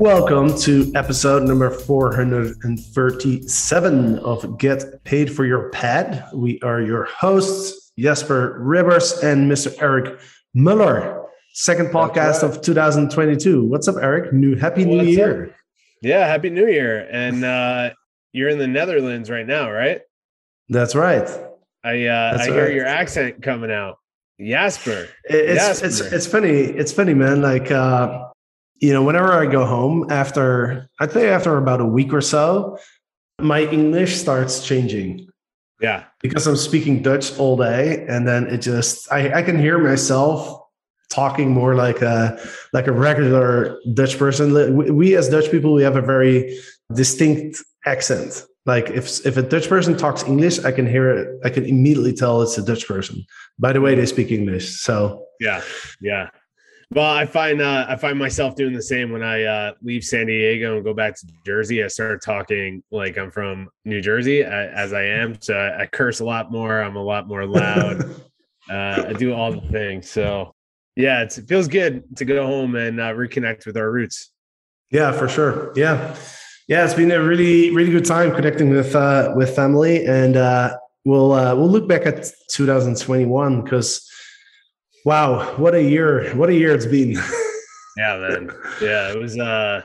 Welcome to episode number 437 of Get Paid for Your Pad. We are your hosts, Jasper Ribbers and Mr. Eric Moeller. Second podcast right. of 2022. What's up, Eric? New Happy New What's Year. up? Yeah, happy New Year. And uh you're in the Netherlands right now, right? That's right. I uh That's I hear your accent coming out. Jasper. It's Jasper. it's it's funny. It's funny, man. Like uh, you know, whenever I go home after I'd say after about a week or so, my English starts changing. Yeah. because I'm speaking Dutch all day, and then it just I, I can hear myself talking more like a like a regular Dutch person. We, we as Dutch people, we have a very distinct accent. Like if if a Dutch person talks English, I can hear it. I can immediately tell it's a Dutch person by the way they speak English. So Yeah. Yeah. Well, I find uh, I find myself doing the same when I uh, leave San Diego and go back to Jersey. I start talking like I'm from New Jersey a- as I am, so I, I curse a lot more. I'm a lot more loud. uh, I do all the things. So yeah, it's, it feels good to go home and uh, reconnect with our roots. Yeah, for sure. Yeah. Yeah, it's been a really, really good time connecting with uh with family. And uh we'll uh we'll look back at 2021 because wow, what a year. What a year it's been. Yeah, man. Yeah, it was uh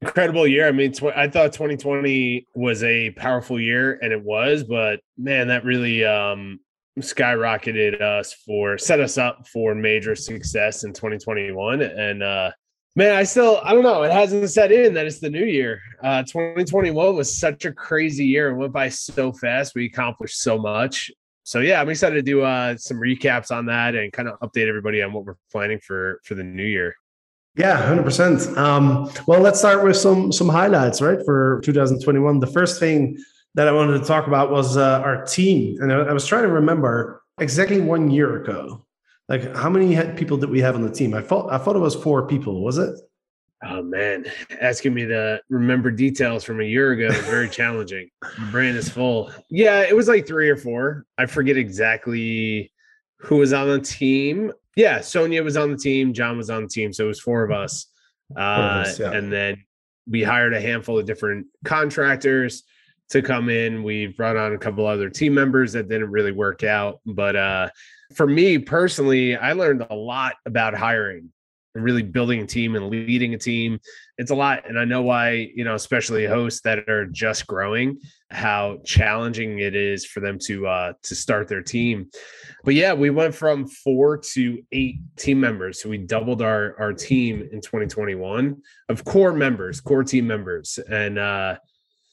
incredible year. I mean, tw- I thought 2020 was a powerful year, and it was, but man, that really um skyrocketed us for set us up for major success in 2021. And uh man, I still I don't know, it hasn't set in that it's the new year. Uh 2021 was such a crazy year and went by so fast. We accomplished so much. So yeah, I'm excited to do uh some recaps on that and kind of update everybody on what we're planning for for the new year. Yeah, hundred. Um, well, let's start with some some highlights, right, for 2021. The first thing that I wanted to talk about was uh, our team, and I, I was trying to remember exactly one year ago, like how many people did we have on the team? I thought I thought it was four people. Was it? Oh man, asking me to remember details from a year ago is very challenging. My brain is full. Yeah, it was like three or four. I forget exactly who was on the team. Yeah, Sonia was on the team. John was on the team, so it was four of us. Uh, yeah. And then we hired a handful of different contractors to come in. We brought on a couple other team members that didn't really work out, but uh, for me personally, I learned a lot about hiring and really building a team and leading a team. It's a lot. And I know why, you know, especially hosts that are just growing, how challenging it is for them to uh to start their team. But yeah, we went from four to eight team members. So we doubled our our team in 2021 of core members, core team members. And uh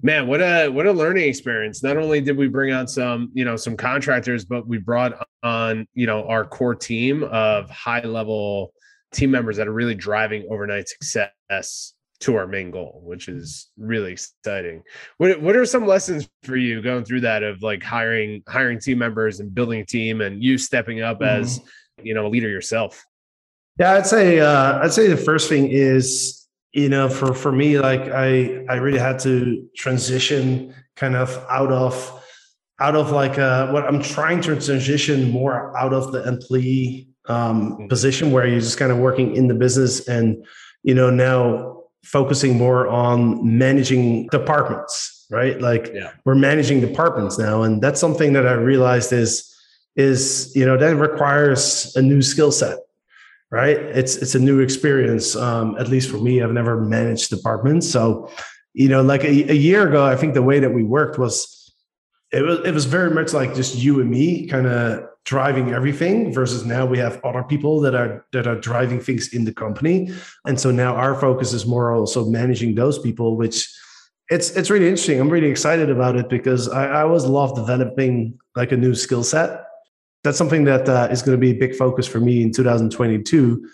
man what a what a learning experience not only did we bring on some you know some contractors but we brought on you know our core team of high level team members that are really driving overnight success to our main goal which is really exciting. What, what are some lessons for you going through that of like hiring hiring team members and building a team and you stepping up as you know a leader yourself? Yeah, I'd say uh, I'd say the first thing is you know for for me like I I really had to transition kind of out of out of like uh, what I'm trying to transition more out of the employee um, position where you're just kind of working in the business and you know now focusing more on managing departments right? Like Yeah. we're managing departments now and that's something that i realized is is you know that requires a new skill set right? It's it's a new experience um, at least for me. I've never managed departments. So you know like a, a year ago i think the way that we worked was it was it was very much like just you and me kind of driving everything versus now we have other people that are that are driving things in the company. And so now our focus is more also managing those people which it's it's really interesting. I'm really excited about it because i, I always love developing like a new skill set. That's something that uh, is going to be a big focus for me in 2022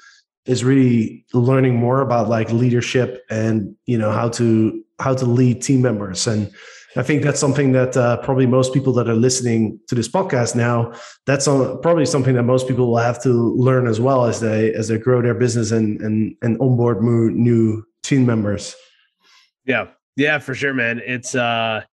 is really learning more about like leadership and you know how to how to lead team members and I think that's something that uh, probably most people that are listening to this podcast now, that's probably something that most people will have to learn as well as they as they grow their business and and and onboard new team members. Yeah, yeah, for sure, man. It's uh,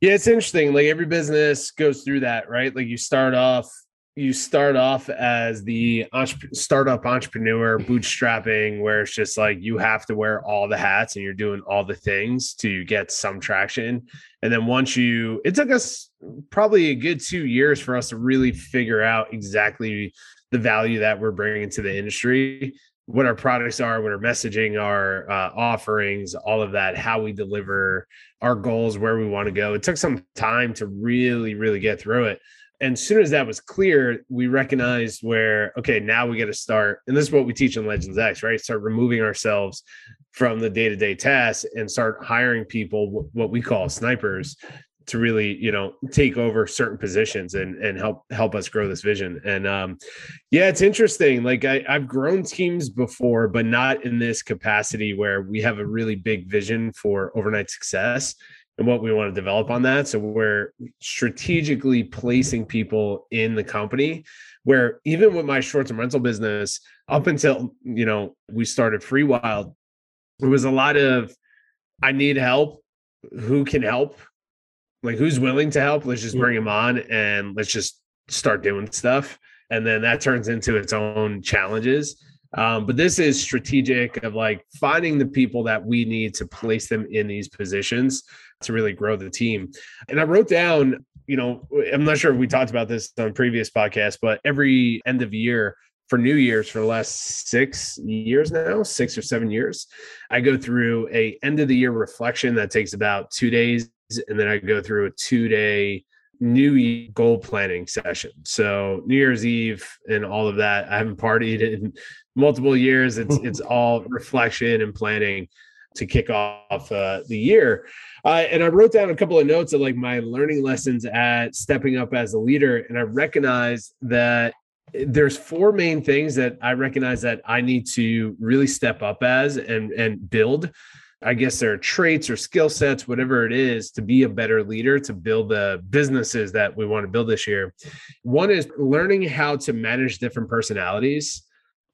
yeah, it's interesting. Like every business goes through that, right? Like you start off you start off as the startup entrepreneur bootstrapping where it's just like you have to wear all the hats and you're doing all the things to get some traction. And then once you it took us probably a good two years for us to really figure out exactly the value that we're bringing to the industry what our products are what our messaging our uh, offerings all of that how we deliver our goals where we want to go. It took some time to really really get through it and as soon as that was clear, we recognized where, okay, now we got to start. And this is what we teach in Legends X, right? Start removing ourselves from the day to day tasks and start hiring people, what we call snipers, to really, you know, take over certain positions and and help help us grow this vision. And um, yeah, it's interesting. Like I, I've grown teams before, but not in this capacity where we have a really big vision for overnight success and what we want to develop on that. So we're strategically placing people in the company where even with my short-term rental business, up until you know we started Free Wild, it was a lot of I need help. Who can help? Like who's willing to help? Let's just bring them on and let's just start doing stuff. And then that turns into its own challenges. Um, but this is strategic of like finding the people that we need to place them in these positions to really grow the team. And I wrote down, you know, I'm not sure if we talked about this on previous podcasts, but every end of year for New Year's for the last six years now, six or seven years, I go through a end of the year reflection that takes about two days, and then I go through a two day new year goal planning session. So New Year's Eve and all of that. I haven't partied in multiple years. It's it's all reflection and planning to kick off uh, the year. Uh, and I wrote down a couple of notes of like my learning lessons at stepping up as a leader. And I recognize that there's four main things that I recognize that I need to really step up as and and build. I guess there are traits or skill sets, whatever it is, to be a better leader, to build the businesses that we want to build this year. One is learning how to manage different personalities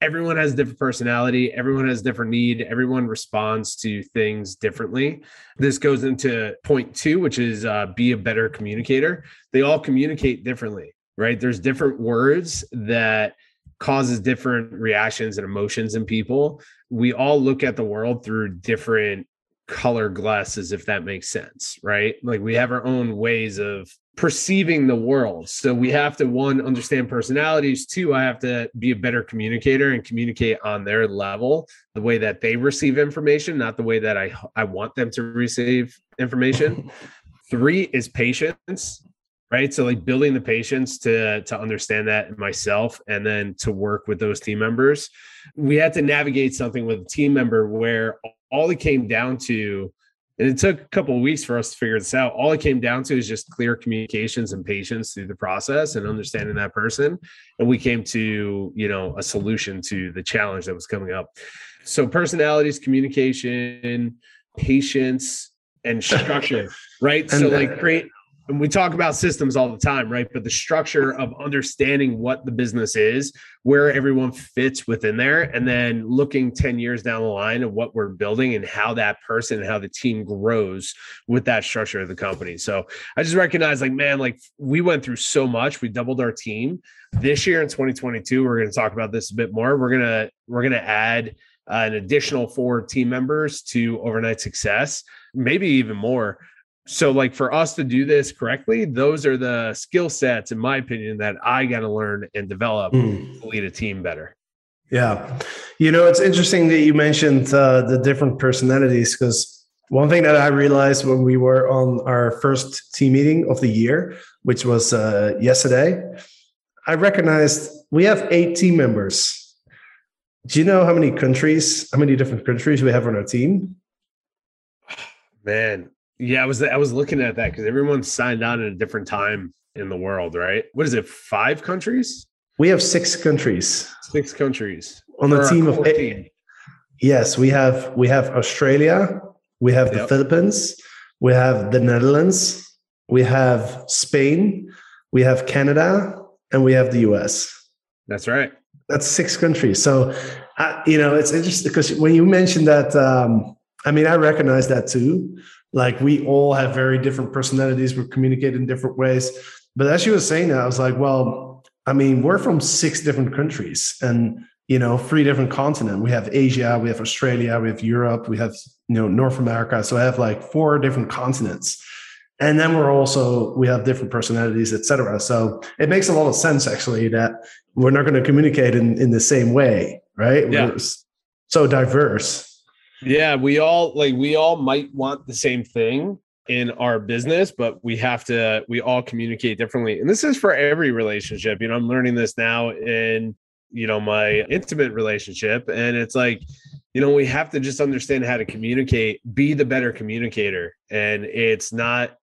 everyone has a different personality everyone has a different need everyone responds to things differently. This goes into point two which is uh, be a better communicator. They all communicate differently right? There's different words that causes different reactions and emotions in people. We all look at the world through different color glasses if that makes sense right? Like we have our own ways of perceiving the world. So we have to one understand personalities. Two i have to be a better communicator and communicate on their level the way that they receive information not the way that i i want them to receive information. Three is patience right? So like building the patience to to understand that myself and then to work with those team members. We had to navigate something with a team member where all it came down to and it took a couple of weeks for us to figure this out. All it came down to is just clear communications and patience through the process and understanding that person. And we came to you know a solution to the challenge that was coming up. So personalities communication patience and structure right? So like create and we talk about systems all the time, right? But the structure of understanding what the business is, where everyone fits within there, and then looking 10 years down the line of what we're building and how that person and how the team grows with that structure of the company. So I just recognize, like, man, like we went through so much. We doubled our team this year in 2022. We're going to talk about this a bit more. We're gonna we're gonna add uh, an additional four team members to overnight success, maybe even more so like for us to do this correctly those are the skill sets in my opinion that i got to learn and develop mm. to lead a team better yeah you know it's interesting that you mentioned uh, the different personalities because One thing that I realized when we were on our first team meeting of the year, which was uh, yesterday, I recognized we have eight team members. Do you know how many countries, how many different countries we have on our team? Man, yeah, I was I was looking at that because everyone signed on at a different time in the world, right? What is it? Five countries? We have six countries Six countries on the team of eight. team. Yes, we have we have Australia, we have the Philippines, we have the Netherlands, we have Spain, we have Canada, and we have the US. That's right. That's six countries. So, uh, you know, it's interesting because when you mentioned that, um, I mean, I recognize that too. Like we all have very different personalities. We communicate in different ways. But as you were saying that, I was like, well, I mean, we're from six different countries and you know, three different continents. We have Asia, we have Australia, we have Europe, we have you know North America. So I have like four different continents. And then we're also we have different personalities, etc. So it makes a lot of sense actually that we're not going to communicate in, in the same way, right? Yeah. We're so diverse. Yeah, we all like we all might want the same thing in our business, but we have to we all communicate differently. And this is for every relationship. You know, I'm learning this now in you know my intimate relationship and it's like you know we have to just understand how to communicate be the better communicator and it's not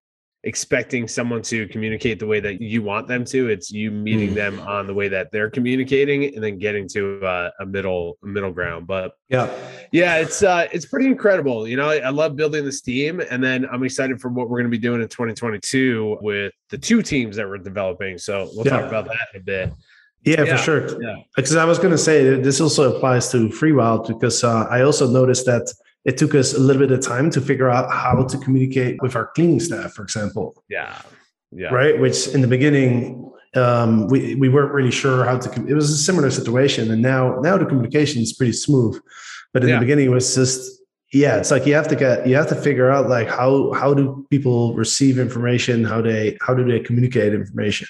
expecting someone to communicate the way that you want them to it's you meeting Mm. them on the way that they're communicating and then getting to uh, a middle middle ground but Yeah. yeah, it's uh it's pretty incredible. You know, I, I love building this team and then I'm excited for what we're going to be doing in 2022 with the two teams that we're developing. So we'll talk about that in a bit. Yeah, Yeah. for sure. Yeah. Because I was going to say this also applies to free wild because uh, I also noticed that it took us a little bit of time to figure out how to communicate with our cleaning staff, for example. Yeah. Yeah. right? Which in the beginning um, we we weren't really sure how to. Com- it was a similar situation, and now now the communication is pretty smooth, but in Yeah. the beginning it was just yeah. It's like you have to get you have to figure out like how how do people receive information? How they how do they communicate information?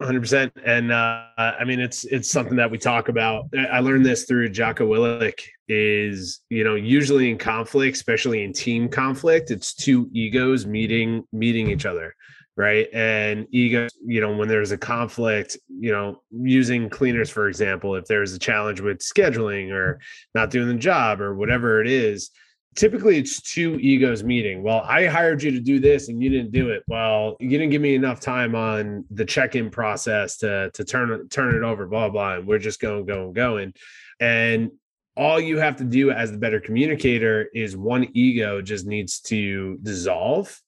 100% and uh i mean it's it's something that we talk about. I learned this through Jocko Willink is you know usually in conflict especially in team conflict it's two egos meeting meeting each other right? And ego you know when there's a conflict you know using cleaners for example if there's a challenge with scheduling or not doing the job or whatever it is typically it's two egos meeting. Well, I hired you to do this and you didn't do it. Well, you didn't give me enough time on the check-in process to to turn turn it over, blah blah. And we're just going, going, going. And all you have to do as the better communicator is one ego just needs to dissolve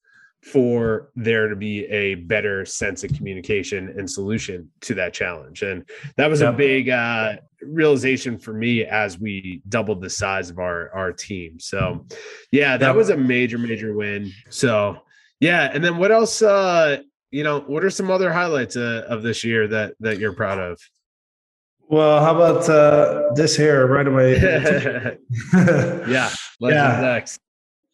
for there to be a better sense of communication and solution to that challenge. And that was a big uh realization for me as we doubled the size of our our team. So yeah, that was a major, major win. So yeah, and then what else uh you know, what are some other highlights uh, of this year that that you're proud of? Well, how about uh, this here right away? yeah, Yeah.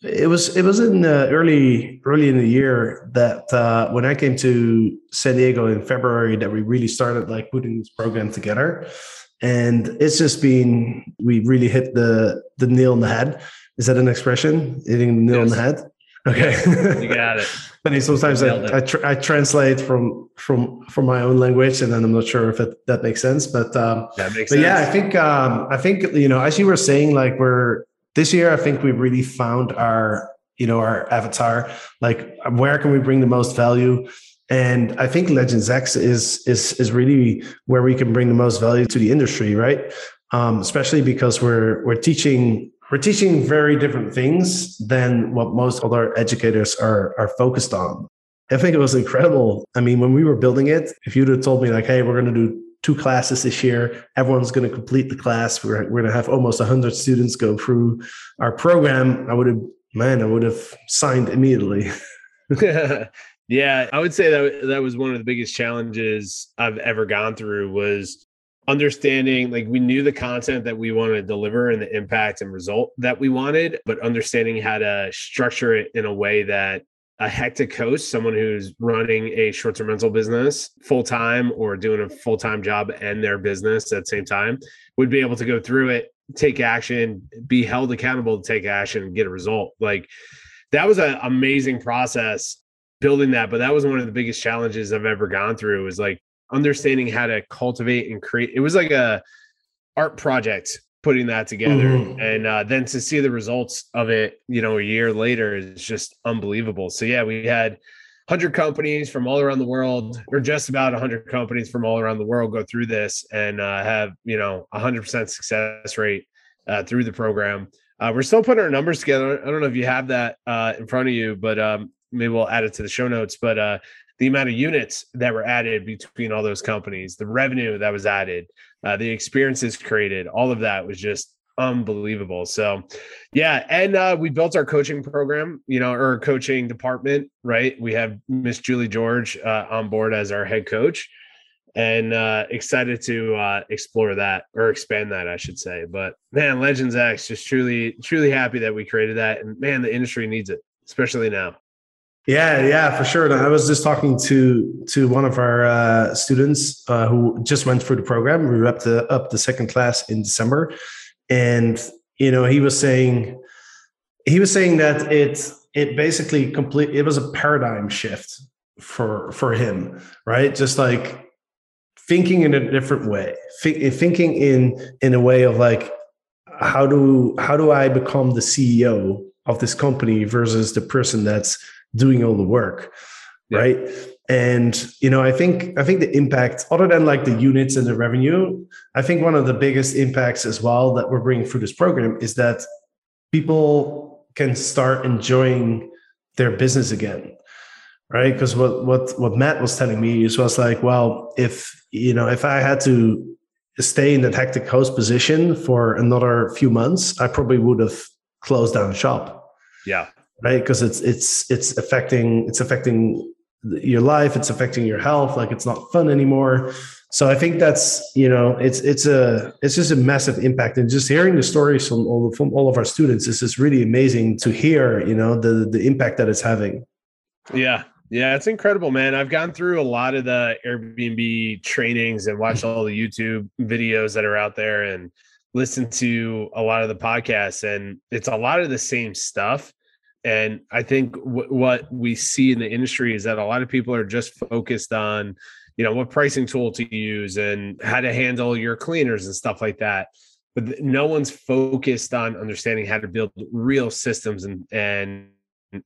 It was it was in uh, early early in the year that uh, when I came to San Diego in February that we really started like putting this program together, and it's just been we really hit the the nail on the head. Is that an expression? Hitting the nail on the head. Okay, You got it. Funny. Sometimes I I, tr- I translate from from from my own language, and then I'm not sure if it, that makes sense. But um, That makes but sense. yeah, I think um, I think you know, as you were saying, like we're this year, I think we really found our you know our avatar. Like, where can we bring the most value? And I think Legends X is is is really where we can bring the most value to the industry, right? Um, especially because we're we're teaching we're teaching very different things than what most other educators are are focused on. I think it was incredible. I mean, when we were building it, if you'd have told me like, "Hey, we're going to do two classes this year. Everyone's going to complete the class. We're, we're going to have almost 100 students go through our program. I would have, man, I would have signed immediately. yeah, I would say that that was one of the biggest challenges I've ever gone through was understanding like we knew the content that we wanted to deliver and the impact and result that we wanted, but understanding how to structure it in a way that a hectic host, someone who's running a short-term rental business full time or doing a full-time job and their business at the same time, would be able to go through it take action, be held accountable to take action and get a result. Like that was an amazing process building that. But that was one of the biggest challenges I've ever gone through was like understanding how to cultivate and create. It was like a art project putting that together. Mhm. and uh, then to see the results of it you know a year later is just unbelievable. So yeah we had 100 companies from all around the world or just about 100 companies from all around the world go through this and uh, have you know 100% success rate uh, through the program. Uh, we're still putting our numbers together. I don't know if you have that uh, in front of you but um, maybe we'll add it to the show notes. But uh, the amount of units that were added between all those companies the revenue that was added uh, the experiences created all of that was just unbelievable. So yeah and uh, we built our coaching program you know or coaching department right? We have miss julie george uh, on board as our head coach and uh, excited to uh, explore that or expand that i should say. But man legends x just truly truly happy that we created that. And man the industry needs it especially now Yeah, yeah, for sure. And I was just talking to to one of our uh, students uh, who just went through the program. We wrapped the, up the second class in December, and you know he was saying he was saying that it it basically complete it was a paradigm shift for for him, right? Just like thinking in a different way, Thi- thinking in in a way of like how do how do I become the CEO of this company versus the person that's doing all the work Yeah. right? And you know i think i think the impact other than like the units and the revenue i think one of the biggest impacts as well that we're bringing through this program is that people can start enjoying their business again right? Because what what what matt was telling me is was like well if you know if i had to stay in the hectic host position for another few months i probably would have closed down shop. Yeah right because it's it's it's affecting it's affecting your life it's affecting your health like it's not fun anymore so i think that's you know it's it's a it's just a massive impact and just hearing the stories from all from all of our students is just really amazing to hear you know the the impact that it's having Yeah. Yeah, it's incredible, man. I've gone through a lot of the Airbnb trainings and watched all the YouTube videos that are out there and listened to a lot of the podcasts and it's a lot of the same stuff. And I think w- what we see in the industry is that a lot of people are just focused on, you know, what pricing tool to use and how to handle your cleaners and stuff like that. But no one's focused on understanding how to build real systems and and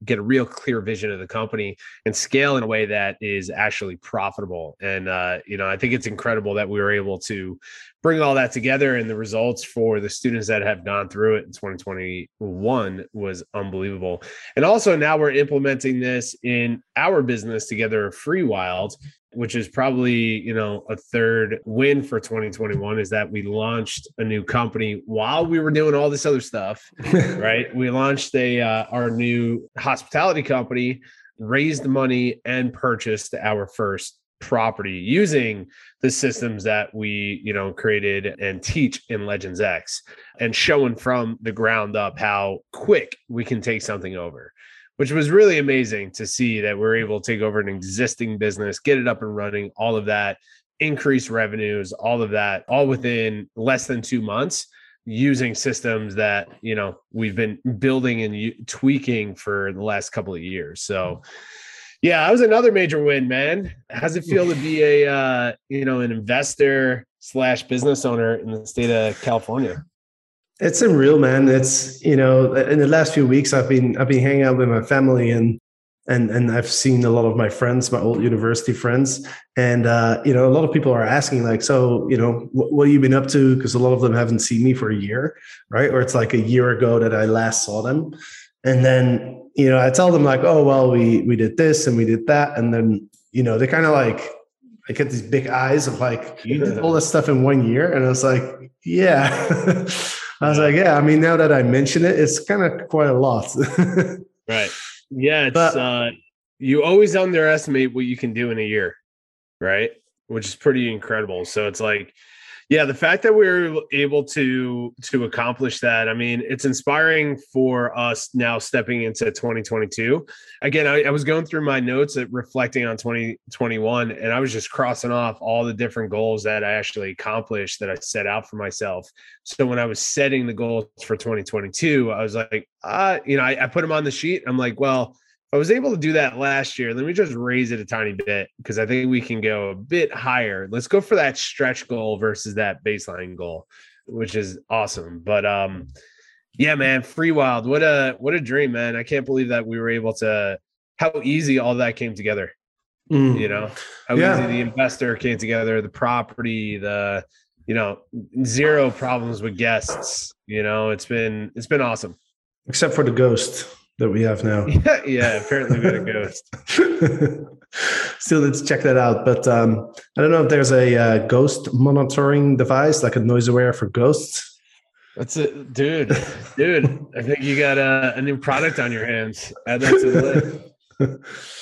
get a real clear vision of the company and scale in a way that is actually profitable. And uh, you know, I think it's incredible that we were able to bring all that together and the results for the students that have gone through it in 2021 was unbelievable. And also now we're implementing this in our business together, Free Wild, which is probably, you know, a third win for 2021 is that we launched a new company while we were doing all this other stuff right? We launched a uh, our new hospitality company, raised money, and purchased our first property using the systems that we you know created and teach in Legends X, and showing from the ground up how quick we can take something over. Which was really amazing to see that we're able to take over an existing business, get it up and running, all of that, increase revenues, all of that, all within less than two months using systems that you know we've been building and tweaking for the last couple of years. So yeah that was another major win man. How's it feel to be a uh you know an investor slash business owner in the state of california It's unreal, man. It's you know, in the last few weeks, I've been I've been hanging out with my family and and and I've seen a lot of my friends, my old university friends, and uh, you know, a lot of people are asking like, so you know, what, what have you been up to? Because a lot of them haven't seen me for a year, right? Or it's like a year ago that I last saw them, and then you know, I tell them like, oh well, we we did this and we did that, and then you know, they kind of like I get these big eyes of like, you did all this stuff in one year. And I was like, yeah. I was like, yeah, I mean, now that I mention it, it's kind of quite a lot. right. Yeah it's But- uh you always underestimate what you can do in a year right? Which is pretty incredible. So it's like yeah the fact that we are able to to accomplish that i mean it's inspiring for us now stepping into 2022 again i, I was going through my notes at reflecting on 2021 and i was just crossing off all the different goals that i actually accomplished that i set out for myself. So when i was setting the goals for 2022 i was like uh you know I, I put them on the sheet i'm like well I was able to do that last year. Let me just raise it a tiny bit because I think we can go a bit higher. Let's go for that stretch goal versus that baseline goal, which is awesome. But um, yeah, man, free wild. What a what a dream, man. I can't believe that we were able to how easy all that came together. Mm. You know, how yeah. easy the investor came together, the property, the you know, zero problems with guests. You know, it's been it's been awesome. Except for the ghost that we have now. Yeah, yeah apparently we had a ghost. Still, let's check that out. But um, I don't know if there's a uh, ghost monitoring device, like a NoiseAware for ghosts. That's it, dude. dude, I think you got a, a new product on your hands. Add that to the list.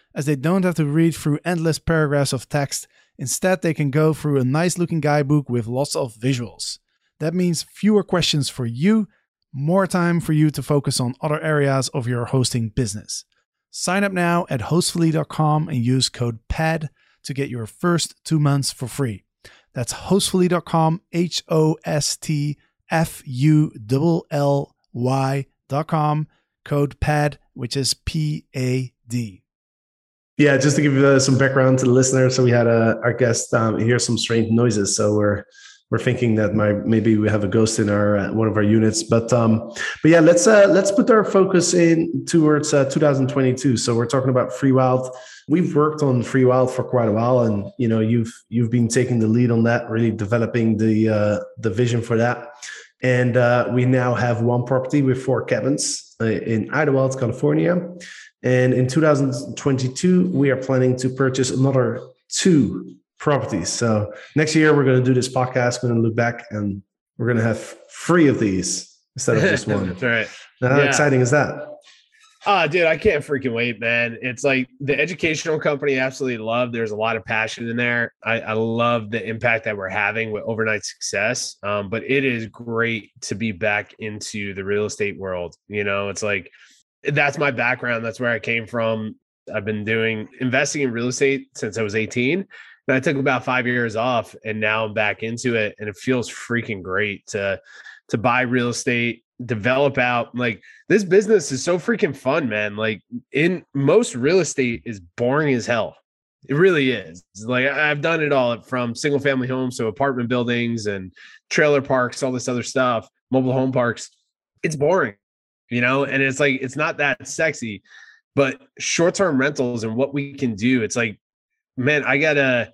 as they don't have to read through endless paragraphs of text. Instead, they can go through a nice looking guidebook with lots of visuals. That means fewer questions for you, more time for you to focus on other areas of your hosting business. Sign up now at hostfully.com and use code PAD to get your first two months for free. That's hostfully.com, H O S T F U L L Y com code PAD, which is P A D. Yeah, just to give you uh, some background to the listener. So we had uh, our guest um, hear some strange noises. So we're we're thinking that my maybe we have a ghost in our uh, one of our units. But um, but yeah, let's uh, let's put our focus in towards uh, 2022. So we're talking about Free Wild. We've worked on Free Wild for quite a while, and you know you've you've been taking the lead on that, really developing the uh, the vision for that. And uh, we now have one property with four cabins uh, in Idyllwild, California. And in 2022, we are planning to purchase another two properties. So next year, we're going to do this podcast. We're going to look back and we're going to have three of these instead of just one. That's right. Now, how yeah. exciting is that? Ah, dude, I can't freaking wait, man. It's like the educational company absolutely love. There's a lot of passion in there. I, I love the impact that we're having with overnight success. Um, but it is great to be back into the real estate world. You know, it's like that's my background. That's where I came from. I've been doing investing in real estate since I was 18. And I took about five years off and now I'm back into it. And it feels freaking great to to buy real estate develop out like this business is so freaking fun man like in most real estate is boring as hell it really is like i've done it all from single family homes to apartment buildings and trailer parks all this other stuff mobile home parks it's boring you know and it's like it's not that sexy but short-term rentals and what we can do it's like man i gotta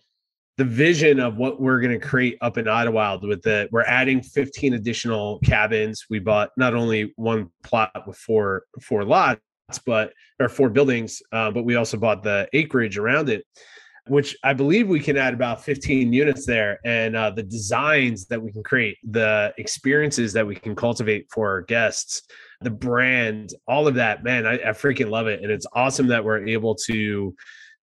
the vision of what we're going to create up in Idyllwild with the we're adding 15 additional cabins. We bought not only one plot with four four lots, but or four buildings, uh, but we also bought the acreage around it, which I believe we can add about 15 units there. And uh, the designs that we can create, the experiences that we can cultivate for our guests, the brand, all of that, man, I, I freaking love it. And it's awesome that we're able to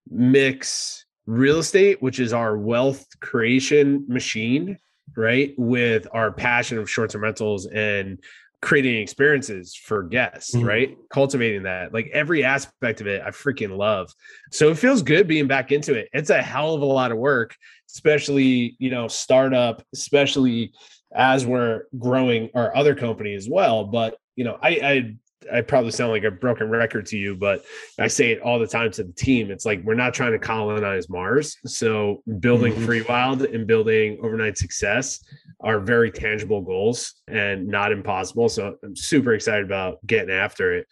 mix real estate, which is our wealth creation machine, right? With our passion of short term rentals and creating experiences for guests, mm-hmm. right? Cultivating that, like every aspect of it, I freaking love. So it feels good being back into it. It's a hell of a lot of work, especially, you know, startup, especially as we're growing our other company as well. But, you know, I, I I probably sound like a broken record to you, but I say it all the time to the team. It's like we're not trying to colonize Mars. So building mm-hmm. Free Wild and building overnight success are very tangible goals and not impossible. So I'm super excited about getting after it.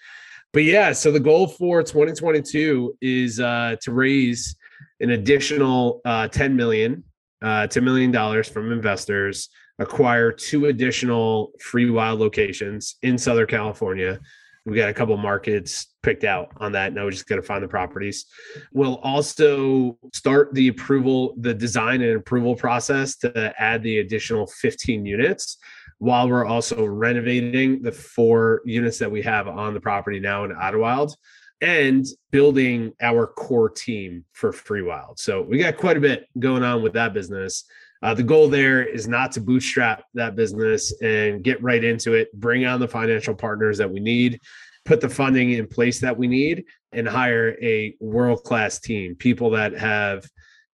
But yeah, so the goal for 2022 is uh, to raise an additional uh, 10 million uh, $10 million from investors, acquire two additional free wild locations in Southern California. We got a couple markets picked out on that. Now we just got to find the properties. We'll also start the approval, the design and approval process to add the additional 15 units while we're also renovating the four units that we have on the property now in Idyllwild and building our core team for Free Wild. So we got quite a bit going on with that business. Uh, the goal there is not to bootstrap that business and get right into it, bring on the financial partners that we need, put the funding in place that we need, and hire a world class team, people that have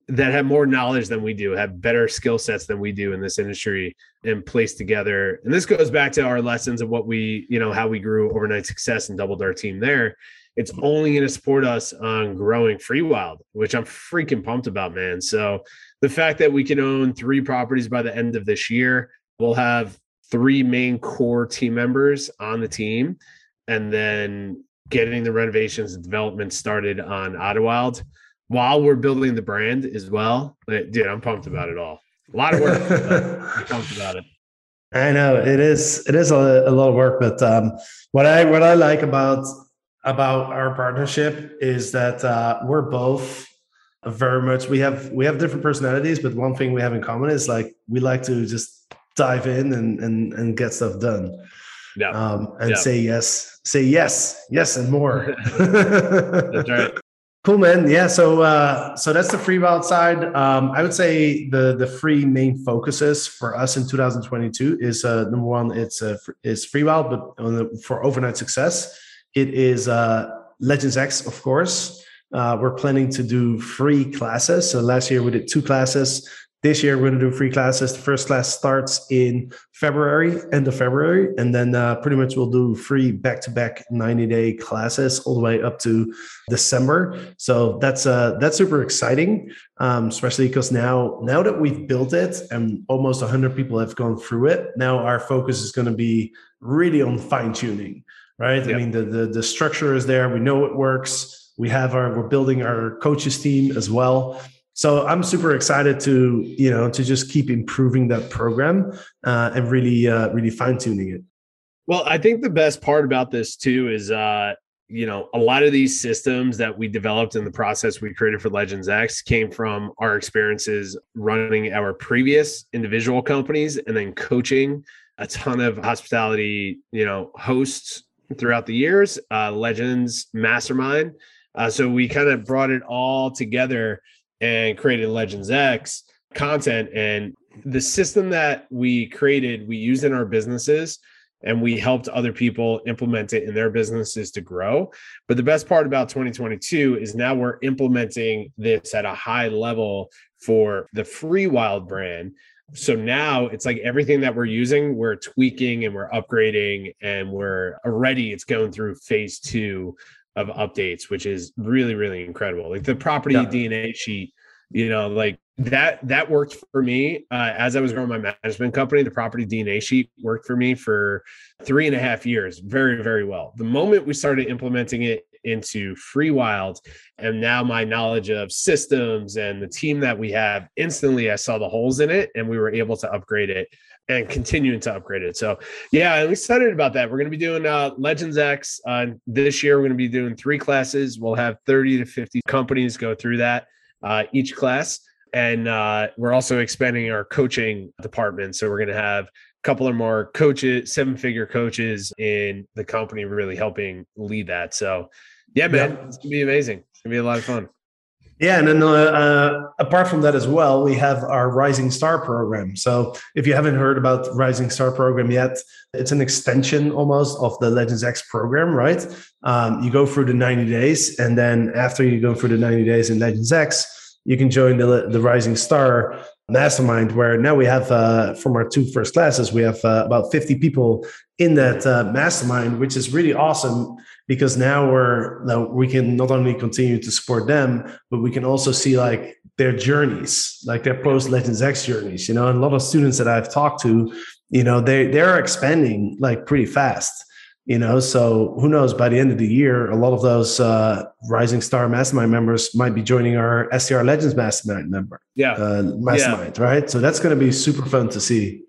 that have more knowledge than we do, have better skill sets than we do in this industry and place together. And this goes back to our lessons of what we, you know, how we grew overnight success and doubled our team there. It's only going to support us on growing free wild, which I'm freaking pumped about, man. So the fact that we can own three properties by the end of this year, we'll have three main core team members on the team, and then getting the renovations and development started on Idyllwild while we're building the brand as well. Dude, I'm pumped about it all. A lot of work. I'm pumped about it. I know it is. It is a, a lot of work, but um, what I what I like about about our partnership is that uh, we're both very much we have we have different personalities, but one thing we have in common is like we like to just dive in and and and get stuff done. Yeah. Um, and yeah. say yes, say yes, yes, and more. That's right. Cool, man. Yeah. So, uh, so that's the free wild side. Um, I would say the the three main focuses for us in 2022 is uh, number one, it's uh, is free wild, but the, for overnight success, it is uh, Legends X, of course. Uh, we're planning to do free classes. So last year we did two classes. This year, we're going to do free classes. The first class starts in February, end of February, and then uh, pretty much we'll do free back-to-back 90-day classes all the way up to December. So that's uh, that's super exciting, um, especially because now now that we've built it and almost 100 people have gone through it, now our focus is going to be really on fine-tuning, right? Yep. I mean, the, the the structure is there. We know it works. We have our we're building our coaches team as well so i'm super excited to you know to just keep improving that program uh, and really uh, really fine tuning it well i think the best part about this too is uh you know a lot of these systems that we developed in the process we created for legends x came from our experiences running our previous individual companies and then coaching a ton of hospitality you know hosts throughout the years uh legends mastermind uh, so we kind of brought it all together and created Legends X content. And the system that we created, we used in our businesses and we helped other people implement it in their businesses to grow. But the best part about 2022 is now we're implementing this at a high level for the Free Wild brand. So now it's like everything that we're using, we're tweaking and we're upgrading, and we're already it's going through phase two of updates, which is really, really incredible. Like the property yeah. DNA sheet, you know, like that that worked for me uh, as I was growing my management company. The property DNA sheet worked for me for three and a half years, very, very well. The moment we started implementing it into Free Wild, and now my knowledge of systems and the team that we have, instantly I saw the holes in it, and we were able to upgrade it and continuing to upgrade it. So yeah, I'm excited about that. We're going to be doing uh, Legends X uh, this year. We're going to be doing three classes. We'll have 30 to 50 companies go through that uh, each class. And uh, we're also expanding our coaching department. So we're going to have a couple of more coaches, seven figure coaches in the company, really helping lead that. So yeah, man, yeah. it's going to be amazing. It's going to be a lot of fun. Yeah, and then uh, uh, apart from that as well, we have our Rising Star program. So if you haven't heard about Rising Star program yet, it's an extension almost of the Legends X program, right? Um, you go through the 90 days, and then after you go through the 90 days in Legends X, you can join the the Rising Star mastermind where now we have uh, from our two first classes we have uh, about 50 people in that uh, mastermind which is really awesome because now we're now we can not only continue to support them but we can also see like their journeys like their post legends x journeys you know? And a lot of students that i've talked to you know they they're expanding like pretty fast you know? So who knows by the end of the year a lot of those uh, rising star mastermind members might be joining our scr legends mastermind member Yeah. uh, mastermind right? So that's going to be super fun to see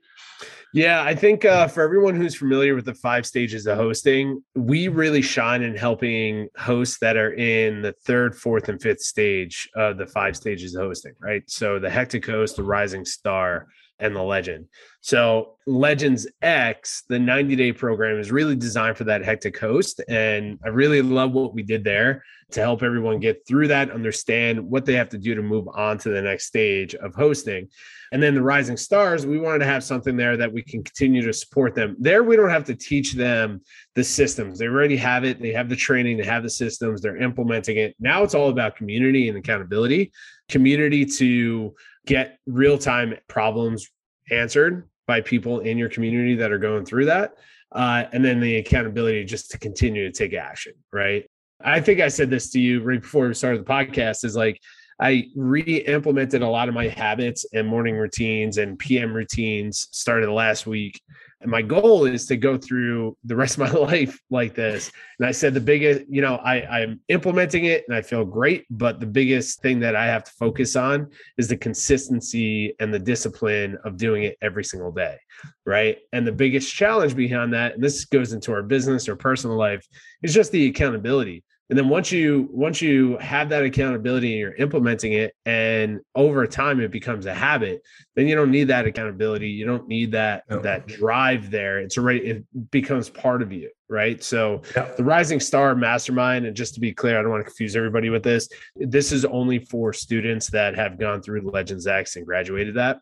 Yeah, I think uh, for everyone who's familiar with the five stages of hosting, we really shine in helping hosts that are in the third, fourth, and fifth stage of the five stages of hosting, right? So the hectic host, the rising star, and the legend. So Legends X, the 90 day program, is really designed for that hectic host. And I really love what we did there to help everyone get through that, understand what they have to do to move on to the next stage of hosting. And then the rising stars, we wanted to have something there that we can continue to support them. There, we don't have to teach them the systems. They already have it. They have the training, they have the systems, they're implementing it. Now it's all about community and accountability, community to get real time problems answered by people in your community that are going through that. Uh, and then the accountability just to continue to take action, right? I think I said this to you right before we started the podcast is like, I re-implemented a lot of my habits and morning routines and PM routines started last week. And my goal is to go through the rest of my life like this. And I said the biggest, you know, I, I'm implementing it and I feel great, but the biggest thing that I have to focus on is the consistency and the discipline of doing it every single day. Right. And the biggest challenge behind that, and this goes into our business or personal life, is just the accountability and then once you once you have that accountability and you're implementing it and over time it becomes a habit then you don't need that accountability. You don't need that No. that drive there. It's already it becomes part of you right? So Yeah. the rising star mastermind and just to be clear i don't want to confuse everybody with this this is only for students that have gone through the legends x and graduated that.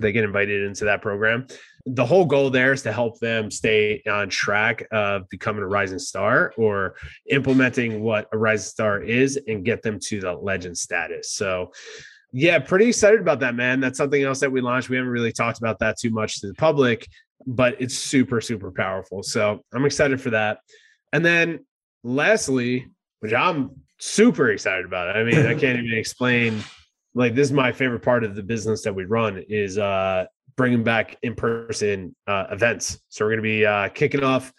They get invited into that program the whole goal there is to help them stay on track of becoming a rising star or implementing what a rising star is and get them to the legend status. So, yeah, pretty excited about that, man. That's something else that we launched. We haven't really talked about that too much to the public, but it's super, super powerful. So, I'm excited for that. And then, lastly, which I'm super excited about, I mean, I can't even explain. Like, this is my favorite part of the business that we run is uh bringing back in-person uh, events. So we're going to be uh, kicking off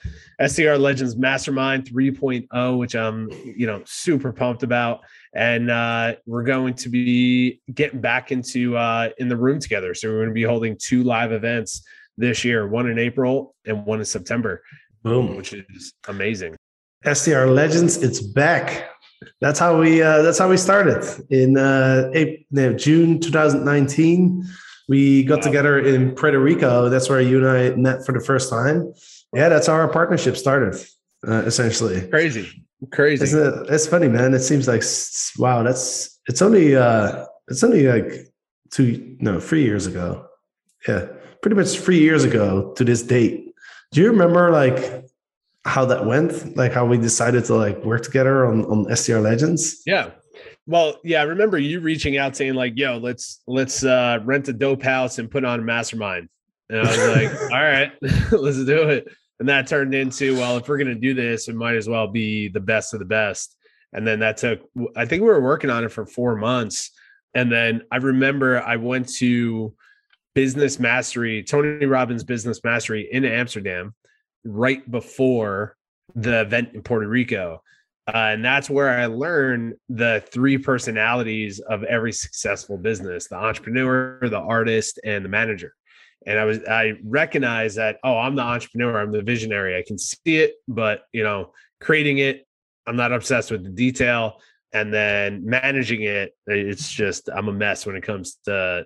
STR Legends Mastermind 3.0, which I'm you know super pumped about, and uh, we're going to be getting back into uh, in the room together. So we're going to be holding two live events this year, one in April and one in September, boom which is amazing. STR Legends, it's back. That's how we uh, that's how we started in uh, April, June 2019. We got together in Puerto Rico. That's where you and I met for the first time. Yeah, that's how our partnership started, uh, essentially. Crazy, crazy. Isn't it? It's funny, man. It seems like wow. That's it's only uh, it's only like two no three years ago. Yeah, pretty much three years ago to this date. Do you remember like how that went? Like how we decided to like work together on on STR Legends? Yeah. Well, yeah, I remember you reaching out saying like, "Yo, let's let's uh rent a dope house and put on a mastermind." And I was like, "All right, let's do it." And that turned into, well, if we're going to do this, it might as well be the best of the best. And then that took I think we were working on it for 4 months. And then I remember I went to Business Mastery, Tony Robbins Business Mastery in Amsterdam right before the event in Puerto Rico. Uh, and that's where I learned the three personalities of every successful business the entrepreneur, the artist, and the manager. And I was, I recognized that, oh, I'm the entrepreneur, I'm the visionary. I can see it, but, you know, creating it, I'm not obsessed with the detail. And then managing it, it's just, I'm a mess when it comes to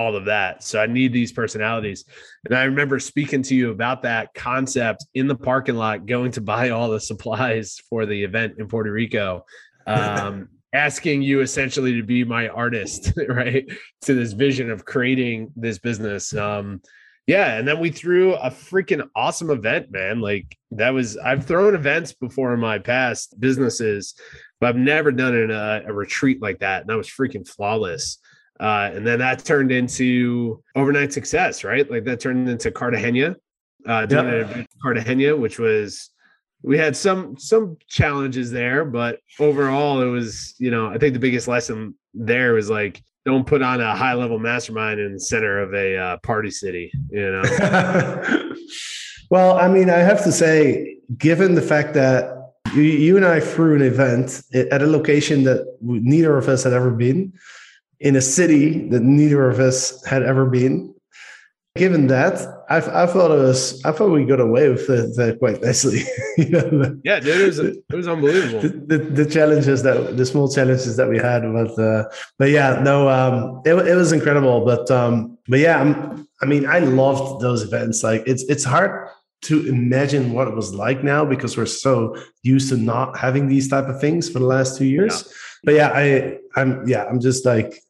all of that. So I need these personalities. And I remember speaking to you about that concept in the parking lot, going to buy all the supplies for the event in Puerto Rico, um, asking you essentially to be my artist, right? To this vision of creating this business. Um, yeah. And then we threw a freaking awesome event, man. Like that was, I've thrown events before in my past businesses, but I've never done it in a, a retreat like that. And that was freaking flawless. Uh, and then that turned into overnight success, right? Like that turned into Cartagena, uh, Yep. Cartagena, which was we had some some challenges there, but overall it was, you know, I think the biggest lesson there was like don't put on a high level mastermind in the center of a uh, party city, you know. Well, I mean, I have to say, given the fact that you, you and I threw an event at a location that neither of us had ever been, in a city that neither of us had ever been. Given that, I, I thought it was, I thought we got away with it uh, quite nicely. you know, yeah, dude, it was, it was unbelievable. The, the, the, challenges that, the small challenges that we had, but, uh, but yeah, no, um, it, it was incredible. But, um, but yeah, I'm, I mean, I loved those events. Like, it's, it's hard to imagine what it was like now because we're so used to not having these type of things for the last two years. Yeah. But yeah, I, I'm, yeah, I'm just like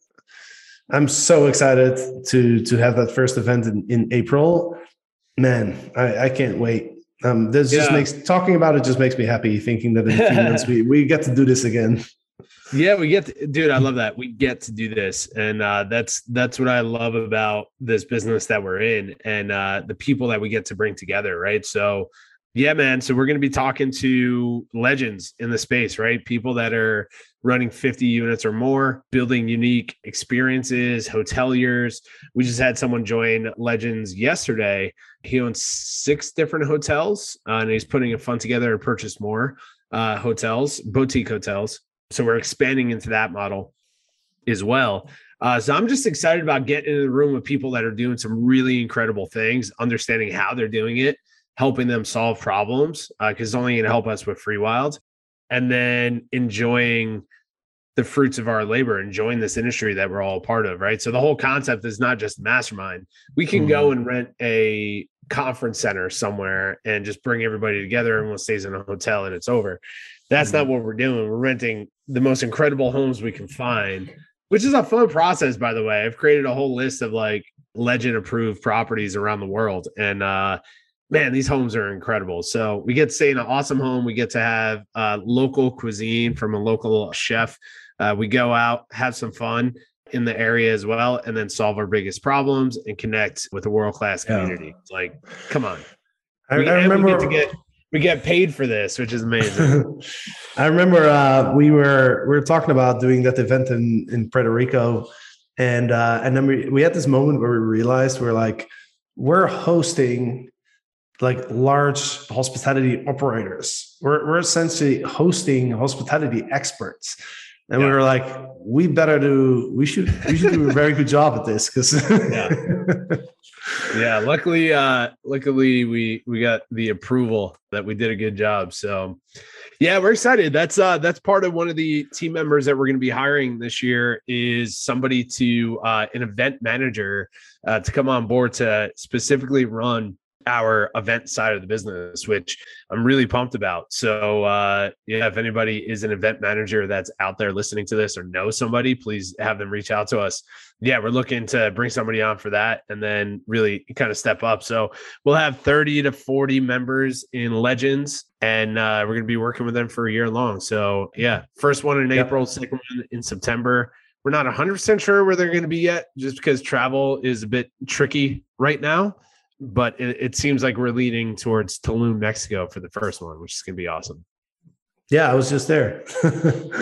I'm so excited to to have that first event in, in April. Man, I, I can't wait. Um, this yeah. just makes talking about it just makes me happy. Thinking that in a few months we we get to do this again. Yeah, we get to, dude. I love that we get to do this, and uh, that's that's what I love about this business that we're in, and uh, the people that we get to bring together. Right, so yeah, man. So we're going to be talking to legends in the space, right? People that are running 50 units or more, building unique experiences, hoteliers. We just had someone join Legends yesterday. He owns six different hotels uh, and he's putting a fund together to purchase more uh, hotels, boutique hotels. So we're expanding into that model as well. Uh, so I'm just excited about getting in the room with people that are doing some really incredible things, understanding how they're doing it, helping them solve problems because uh, it's only going to help us with Freewyld and then enjoying the fruits of our labor, enjoying this industry that we're all a part of, right? So the whole concept is not just mastermind. We can mm-hmm. go and rent a conference center somewhere and just bring everybody together. Everyone stays in a hotel and it's over. That's mm-hmm. not what we're doing. We're renting the most incredible homes we can find, which is a fun process, by the way. I've created a whole list of like legend approved properties around the world. And uh, man, these homes are incredible. So we get to stay in an awesome home. We get to have uh, local cuisine from a local chef. Uh, we go out, have some fun in the area as well, and then solve our biggest problems and connect with a world class community. Yeah. Like, come on. I, we, I remember we get, we get paid for this, which is amazing. I remember uh, we were we were talking about doing that event in in Puerto Rico, and uh, and then we, we had this moment where we realized we're like we're hosting like large hospitality operators. We're, we're essentially hosting hospitality experts. And yeah. we were like, we better do, we should, we should do a very good job at this because yeah. yeah. Luckily, uh, luckily we, we got the approval that we did a good job. So yeah, we're excited. That's, uh, that's part of one of the team members that we're going to be hiring this year is somebody to, uh, an event manager, uh, to come on board to specifically run our event side of the business, which I'm really pumped about. So, uh, yeah, if anybody is an event manager that's out there listening to this or know somebody, please have them reach out to us. Yeah, we're looking to bring somebody on for that and then really kind of step up. So, we'll have 30 to 40 members in Legends, and uh, we're going to be working with them for a year long. So, yeah, first one in yep. April, second one in September. We're not 100% sure where they're going to be yet, just because travel is a bit tricky right now but it, it seems like we're leading towards Tulum, Mexico for the first one, which is going to be awesome. Yeah, I was just there.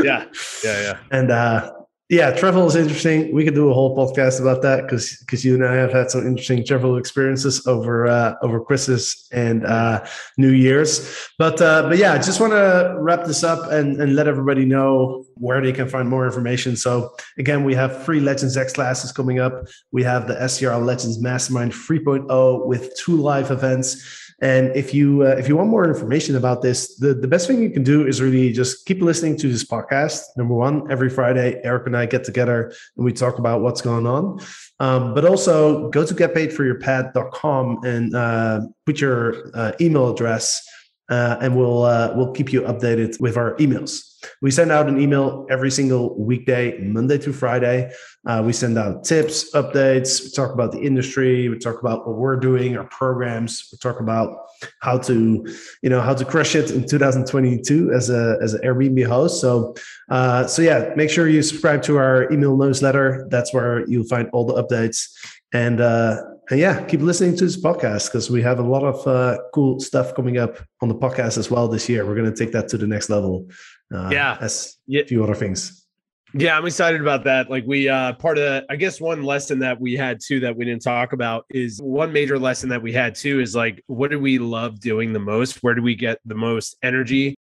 yeah, yeah, yeah. And uh, yeah, travel is interesting. We could do a whole podcast about that because because you and I have had some interesting travel experiences over uh, over Christmas and uh, New Year's. But uh, but yeah, I just want to wrap this up and, and let everybody know where they can find more information. So again, we have free Legends X classes coming up. We have the STR Legends Mastermind 3.0 with two live events and if you uh, if you want more information about this, the, the best thing you can do is really just keep listening to this podcast. Number one, every Friday, Eric and I get together and we talk about what's going on. Um, but also go to getpaidforyourpad.com and uh, put your uh, email address, uh, and we'll uh, we'll keep you updated with our emails. We send out an email every single weekday, Monday to Friday. Uh, we send out tips, updates. We talk about the industry. We talk about what we're doing, our programs. We talk about how to, you know, how to crush it in 2022 as a as an Airbnb host. So, uh, so yeah, make sure you subscribe to our email newsletter. That's where you'll find all the updates. And uh, and yeah, keep listening to this podcast because we have a lot of uh, cool stuff coming up on the podcast as well this year. We're going to take that to the next level. Uh, yeah, as yeah. a few other things. Yeah, I'm excited about that. Like we uh part of I guess one lesson that we had too that we didn't talk about is one major lesson that we had too is like what do we love doing the most? Where do we get the most energy?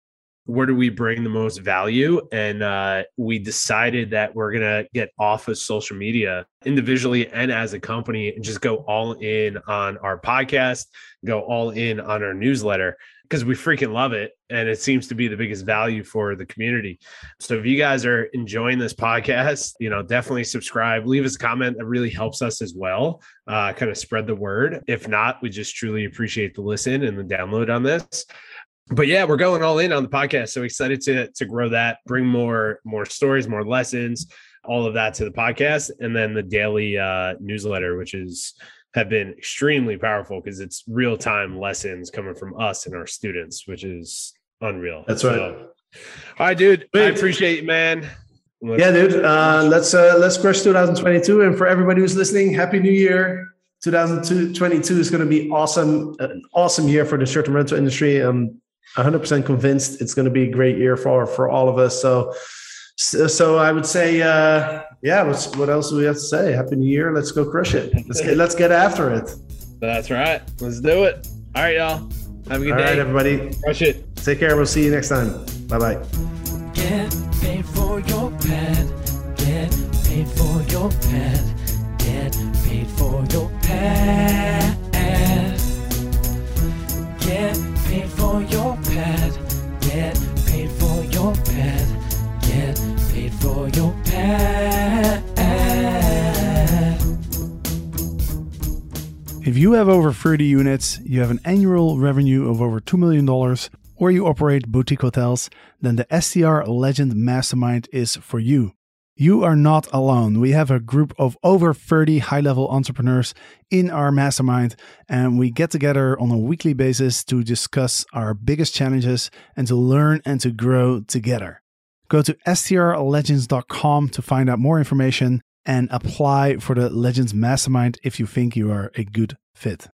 Where do we bring the most value? And uh we decided that we're gonna get off of social media individually and as a company and just go all in on our podcast, go all in on our newsletter because we freaking love it and it seems to be the biggest value for the community. So if you guys are enjoying this podcast, you know, definitely subscribe, leave us a comment. That really helps us as well. Uh, kind of spread the word. If not, we just truly appreciate the listen and the download on this. But yeah, we're going all in on the podcast. So excited to to grow that, bring more more stories, more lessons, all of that to the podcast, and then the daily uh, newsletter, which is have been extremely powerful because it's real time lessons coming from us and our students, which is unreal. That's right. So, all right, dude. I appreciate it, man. Let's- yeah, dude. Uh, let's uh, let's crush 2022, and for everybody who's listening, Happy New Year. 2022 is going to be awesome, an awesome year for the short-term rental industry. I'm 100% convinced it's going to be a great year for for all of us. So, so, so I would say, uh, yeah. What's, what else do we have to say? Happy New Year! Let's go crush it. Let's get let's get after it. That's right. Let's do it. All right, y'all. Have a good All day. right, everybody. Crush it. Take care. We'll see you next time. Bye bye. Get paid for your pad. Get paid for your pad. Get paid for your pad. For your pad. Get paid for your pad. Get paid for your pad. If you have over 30 units, you have an annual revenue of over $2 million, or you operate boutique hotels, then the STR Legend Mastermind is for you. You are not alone. We have a group of over 30 high level entrepreneurs in our mastermind, and we get together on a weekly basis to discuss our biggest challenges and to learn and to grow together. Go to strlegends.com to find out more information and apply for the Legends Mastermind if you think you are a good fit.